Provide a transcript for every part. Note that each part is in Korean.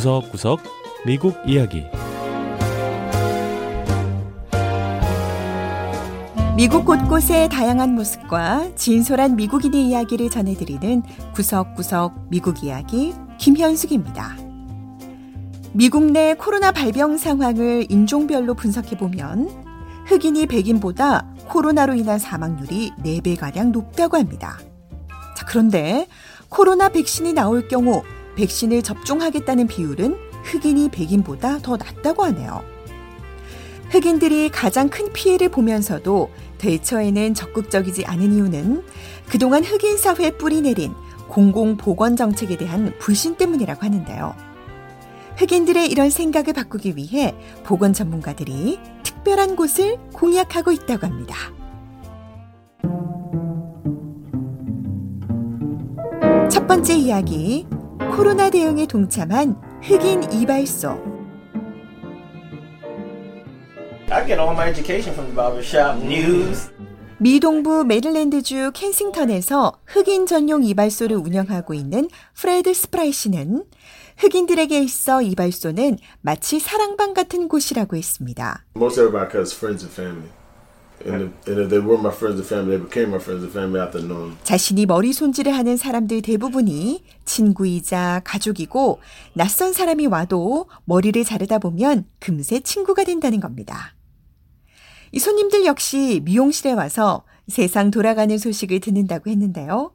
구석구석 미국 이야기 미국 곳곳의 다양한 모습과 진솔한 미국인의 이야기를 전해드리는 구석구석 미국 이야기 김현숙입니다. 미국 내 코로나 발병 상황을 인종별로 분석해보면 흑인이 백인보다 코로나로 인한 사망률이 4배가량 높다고 합니다. 자, 그런데 코로나 백신이 나올 경우 백신을 접종하겠다는 비율은 흑인이 백인보다 더 낮다고 하네요. 흑인들이 가장 큰 피해를 보면서도 대처에는 적극적이지 않은 이유는 그동안 흑인 사회에 뿌리 내린 공공보건 정책에 대한 불신 때문이라고 하는데요. 흑인들의 이런 생각을 바꾸기 위해 보건 전문가들이 특별한 곳을 공약하고 있다고 합니다. 첫 번째 이야기, 코로나 대응에 동참한 흑인 이발소. I get all my education from the barbershop news. 미동부 메릴랜드주 켄싱턴에서 흑인 전용 이발소를 운영하고 있는 프레드 스프라이 씨는 흑인들에게 있어 이발소는 마치 사랑방 같은 곳이라고 했습니다. Most everybody cuts friends and family. 자신이 머리 손질을 하는 사람들 대부분이 친구이자 가족이고 낯선 사람이 와도 머리를 자르다 보면 금세 친구가 된다는 겁니다. 이 손님들 역시 미용실에 와서 세상 돌아가는 소식을 듣는다고 했는데요.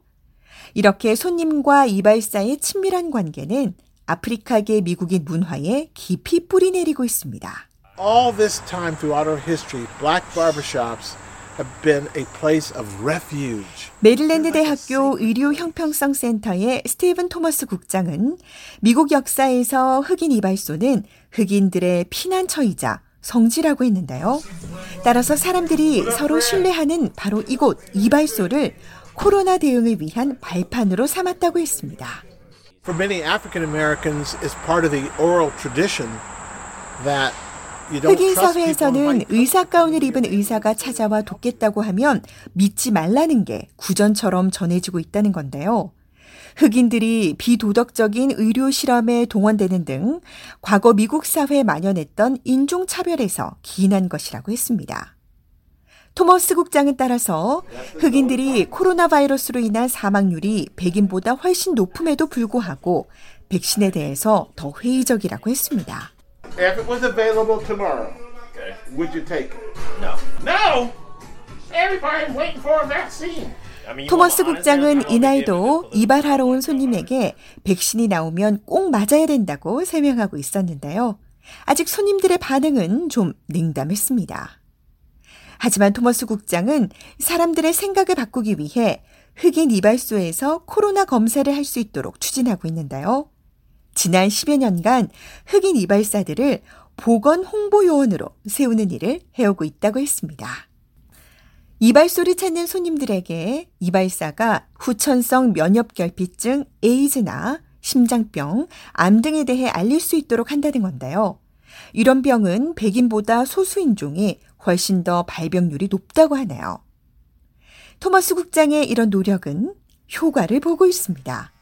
이렇게 손님과 이발사의 친밀한 관계는 아프리카계 미국인 문화에 깊이 뿌리 내리고 있습니다. All this time throughout our history, black barbershops have been a place of refuge. 메릴랜드 대학교 의료 형평성 센터의 스티븐 토머스 국장은 미국 역사에서 흑인 이발소는 흑인들의 피난처이자 성지라고 했는데요. 따라서 사람들이 서로 신뢰하는 바로 이곳 이발소를 코로나 대응을 위한 발판으로 삼았다고 했습니다. For many African Americans, it's part of the oral tradition that 흑인 사회에서는 의사 가운을 입은 의사가 찾아와 돕겠다고 하면 믿지 말라는 게 구전처럼 전해지고 있다는 건데요. 흑인들이 비도덕적인 의료 실험에 동원되는 등 과거 미국 사회에 만연했던 인종차별에서 기인한 것이라고 했습니다. 토머스 국장은 따라서 흑인들이 코로나 바이러스로 인한 사망률이 백인보다 훨씬 높음에도 불구하고 백신에 대해서 더 회의적이라고 했습니다. If it was available tomorrow, would you take it? No. No! Everybody's waiting for a vaccine. I mean, you 토머스 국장은? 이날도 이발하러 온 손님에게 백신이 나오면 꼭 맞아야 된다고 설명하고 있었는데요. 아직 손님들의 반응은 좀 냉담했습니다. 하지만 토머스 국장은 사람들의 생각을 바꾸기 위해 흑인 이발소에서 코로나 검사를 할 수 있도록 추진하고 있는데요. 지난 10여 년간 흑인 이발사들을 보건 홍보 요원으로 세우는 일을 해오고 있다고 했습니다. 이발소를 찾는 손님들에게 이발사가 후천성 면역결핍증, 에이즈나 심장병, 암 등에 대해 알릴 수 있도록 한다는 건데요. 이런 병은 백인보다 소수인종이 훨씬 더 발병률이 높다고 하네요. 토머스 국장의 이런 노력은 효과를 보고 있습니다.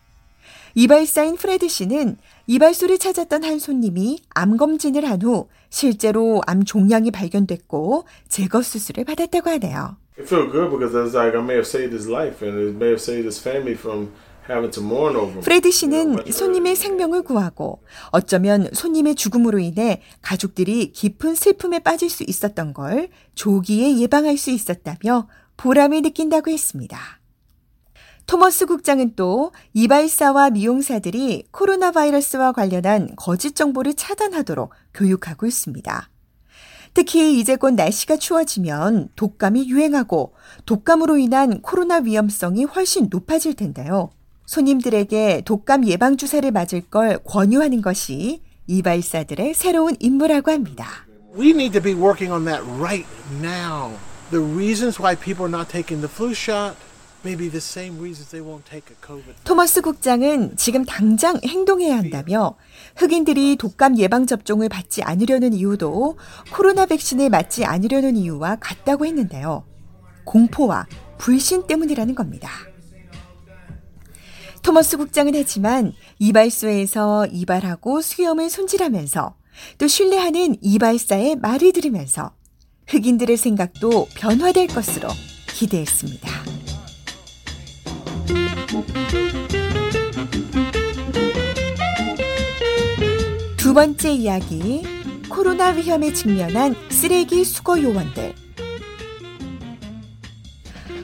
이발사인 프레드 씨는 이발소를 찾았던 한 손님이 암 검진을 한 후 실제로 암 종양이 발견됐고 제거 수술을 받았다고 하네요. It felt good because it's like I may have saved his life and it may have saved his family from having to mourn over him. 프레드 씨는 손님의 생명을 구하고 어쩌면 손님의 죽음으로 인해 가족들이 깊은 슬픔에 빠질 수 있었던 걸 조기에 예방할 수 있었다며 보람을 느낀다고 했습니다. 토머스 국장은 또 이발사와 미용사들이 코로나 바이러스와 관련한 거짓 정보를 차단하도록 교육하고 있습니다. 특히 이제 곧 날씨가 추워지면 독감이 유행하고 독감으로 인한 코로나 위험성이 훨씬 높아질 텐데요. 손님들에게 독감 예방 주사를 맞을 걸 권유하는 것이 이발사들의 새로운 임무라고 합니다. We need to be working on that right now. The reasons why people are not taking the flu shot 토머스 국장은 지금 당장 행동해야 한다며 흑인들이 독감 예방 접종을 받지 않으려는 이유도 코로나 백신을 맞지 않으려는 이유와 같다고 했는데요. 공포와 불신 때문이라는 겁니다. 토머스 국장은 하지만 이발소에서 이발하고 수염을 손질하면서 또 신뢰하는 이발사의 말을 들으면서 흑인들의 생각도 변화될 것으로 기대했습니다. 두 번째 이야기, 코로나 위험에 직면한 쓰레기 수거 요원들.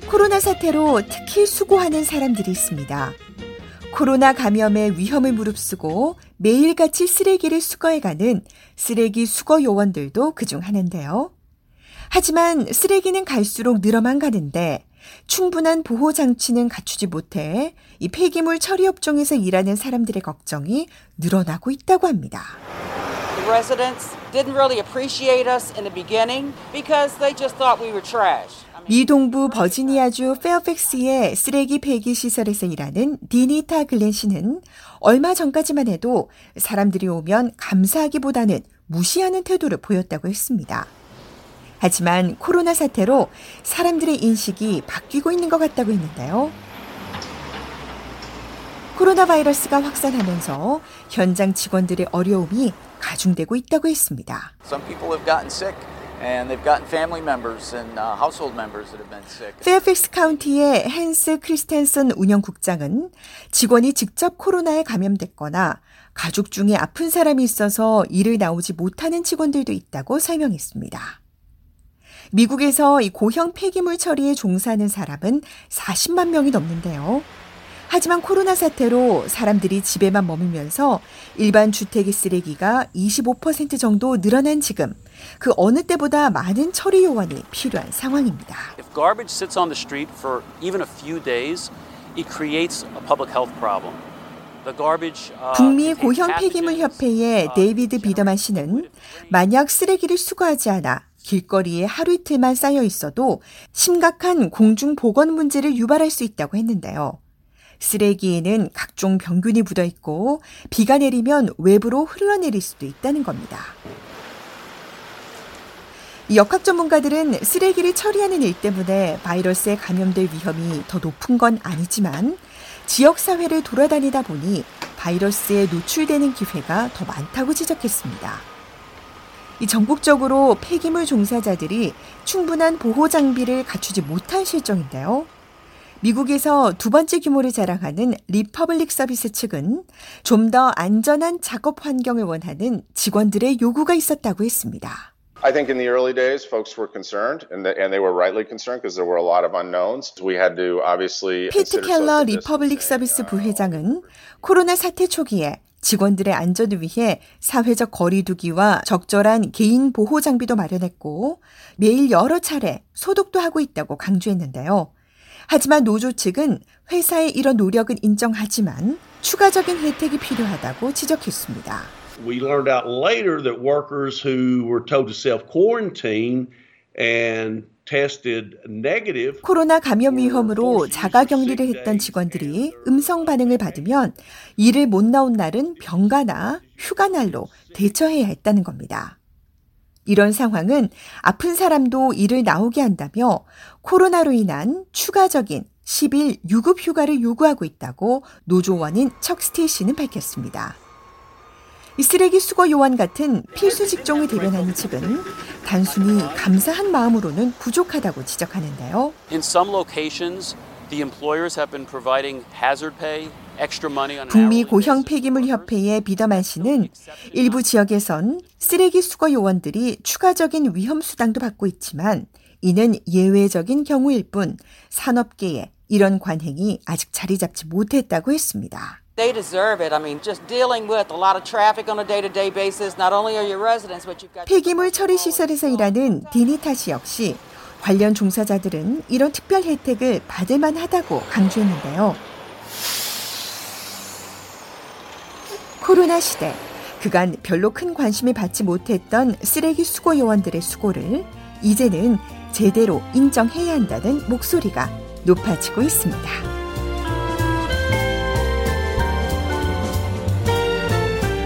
코로나 사태로 특히 수고하는 사람들이 있습니다. 코로나 감염의 위험을 무릅쓰고 매일같이 쓰레기를 수거해가는 쓰레기 수거 요원들도 그중 하나인데요. 하지만 쓰레기는 갈수록 늘어만 가는데 충분한 보호 장치는 갖추지 못해 이 폐기물 처리 업종에서 일하는 사람들의 걱정이 늘어나고 있다고 합니다. The residents didn't really appreciate us in the beginning because they just thought we were trash. I mean, 미 동부 버지니아주 페어팩스의 쓰레기 폐기 시설에서 일하는 디니타 글렌 씨는 얼마 전까지만 해도 사람들이 오면 감사하기보다는 무시하는 태도를 보였다고 했습니다. 하지만 코로나 사태로 사람들의 인식이 바뀌고 있는 것 같다고 했는데요. 코로나 바이러스가 확산하면서 현장 직원들의 어려움이 가중되고 있다고 했습니다. 페어팩스 카운티의 헨스 크리스텐슨 운영국장은 직원이 직접 코로나에 감염됐거나 가족 중에 아픈 사람이 있어서 일을 나오지 못하는 직원들도 있다고 설명했습니다. 미국에서 이 고형 폐기물 처리에 종사하는 사람은 40만 명이 넘는데요. 하지만 코로나 사태로 사람들이 집에만 머물면서 일반 주택의 쓰레기가 25% 정도 늘어난 지금 그 어느 때보다 많은 처리 요원이 필요한 상황입니다. If garbage sits on the street for even a few days, it creates a public health problem. 어, 북미 고형 폐기물 협회의 어, 데이비드 비더만 씨는 만약 쓰레기를 수거하지 않아 길거리에 하루 이틀만 쌓여 있어도 심각한 공중 보건 문제를 유발할 수 있다고 했는데요. 쓰레기에는 각종 병균이 묻어 있고 비가 내리면 외부로 흘러내릴 수도 있다는 겁니다. 이 역학 전문가들은 쓰레기를 처리하는 일 때문에 바이러스에 감염될 위험이 더 높은 건 아니지만 지역 사회를 돌아다니다 보니 바이러스에 노출되는 기회가 더 많다고 지적했습니다. 이 전국적으로 폐기물 종사자들이 충분한 보호 장비를 갖추지 못한 실정인데요. 미국에서 두 번째 규모를 자랑하는 리퍼블릭 서비스 측은 좀 더 안전한 작업 환경을 원하는 직원들의 요구가 있었다고 했습니다. I think in the early days, folks were concerned, and, the, and they were rightly concerned because there were a lot of unknowns. We had to obviously. 피트 켈러 리퍼블릭 서비스 어, 부회장은 코로나 사태 초기에 직원들의 안전을 위해 사회적 거리두기와 적절한 개인 보호 장비도 마련했고 매일 여러 차례 소독도 하고 있다고 강조했는데요. 하지만 노조 측은 회사의 이런 노력은 인정하지만 추가적인 혜택이 필요하다고 지적했습니다. We learned out later that workers who were told to self quarantine and 코로나 감염 위험으로 자가 격리를 했던 직원들이 음성 반응을 받으면 일을 못 나온 날은 병가나 휴가 날로 대처해야 했다는 겁니다. 이런 상황은 아픈 사람도 일을 나오게 한다며 코로나로 인한 추가적인 10일 유급 휴가를 요구하고 있다고 노조원인 척스틸 씨는 밝혔습니다. 이 쓰레기 수거 요원 같은 필수 직종을 대변하는 측은 단순히 감사한 마음으로는 부족하다고 지적하는데요. In some locations, the employers have been providing hazard pay, extra money on an 북미 고형 폐기물. 협회의 비더만 씨는 일부 지역에선 쓰레기 수거 요원들이 추가적인 위험 수당도 받고 있지만 이는 예외적인 경우일 뿐 산업계에 이런 관행이 아직 자리 잡지 못했다고 했습니다. They deserve it. I mean, just dealing with a lot of traffic on a day-to-day basis. Not only are you residents, but you've got 폐기물 처리 시설에서 일하는 디니타 씨 역시 관련 종사자들은 이런 특별 혜택을 받을 만하다고 강조했는데요. 코로나 시대 그간 별로 큰 관심을 받지 못했던 쓰레기 수거 요원들의 수고를 이제는 제대로 인정해야 한다는 목소리가 높아지고 있습니다.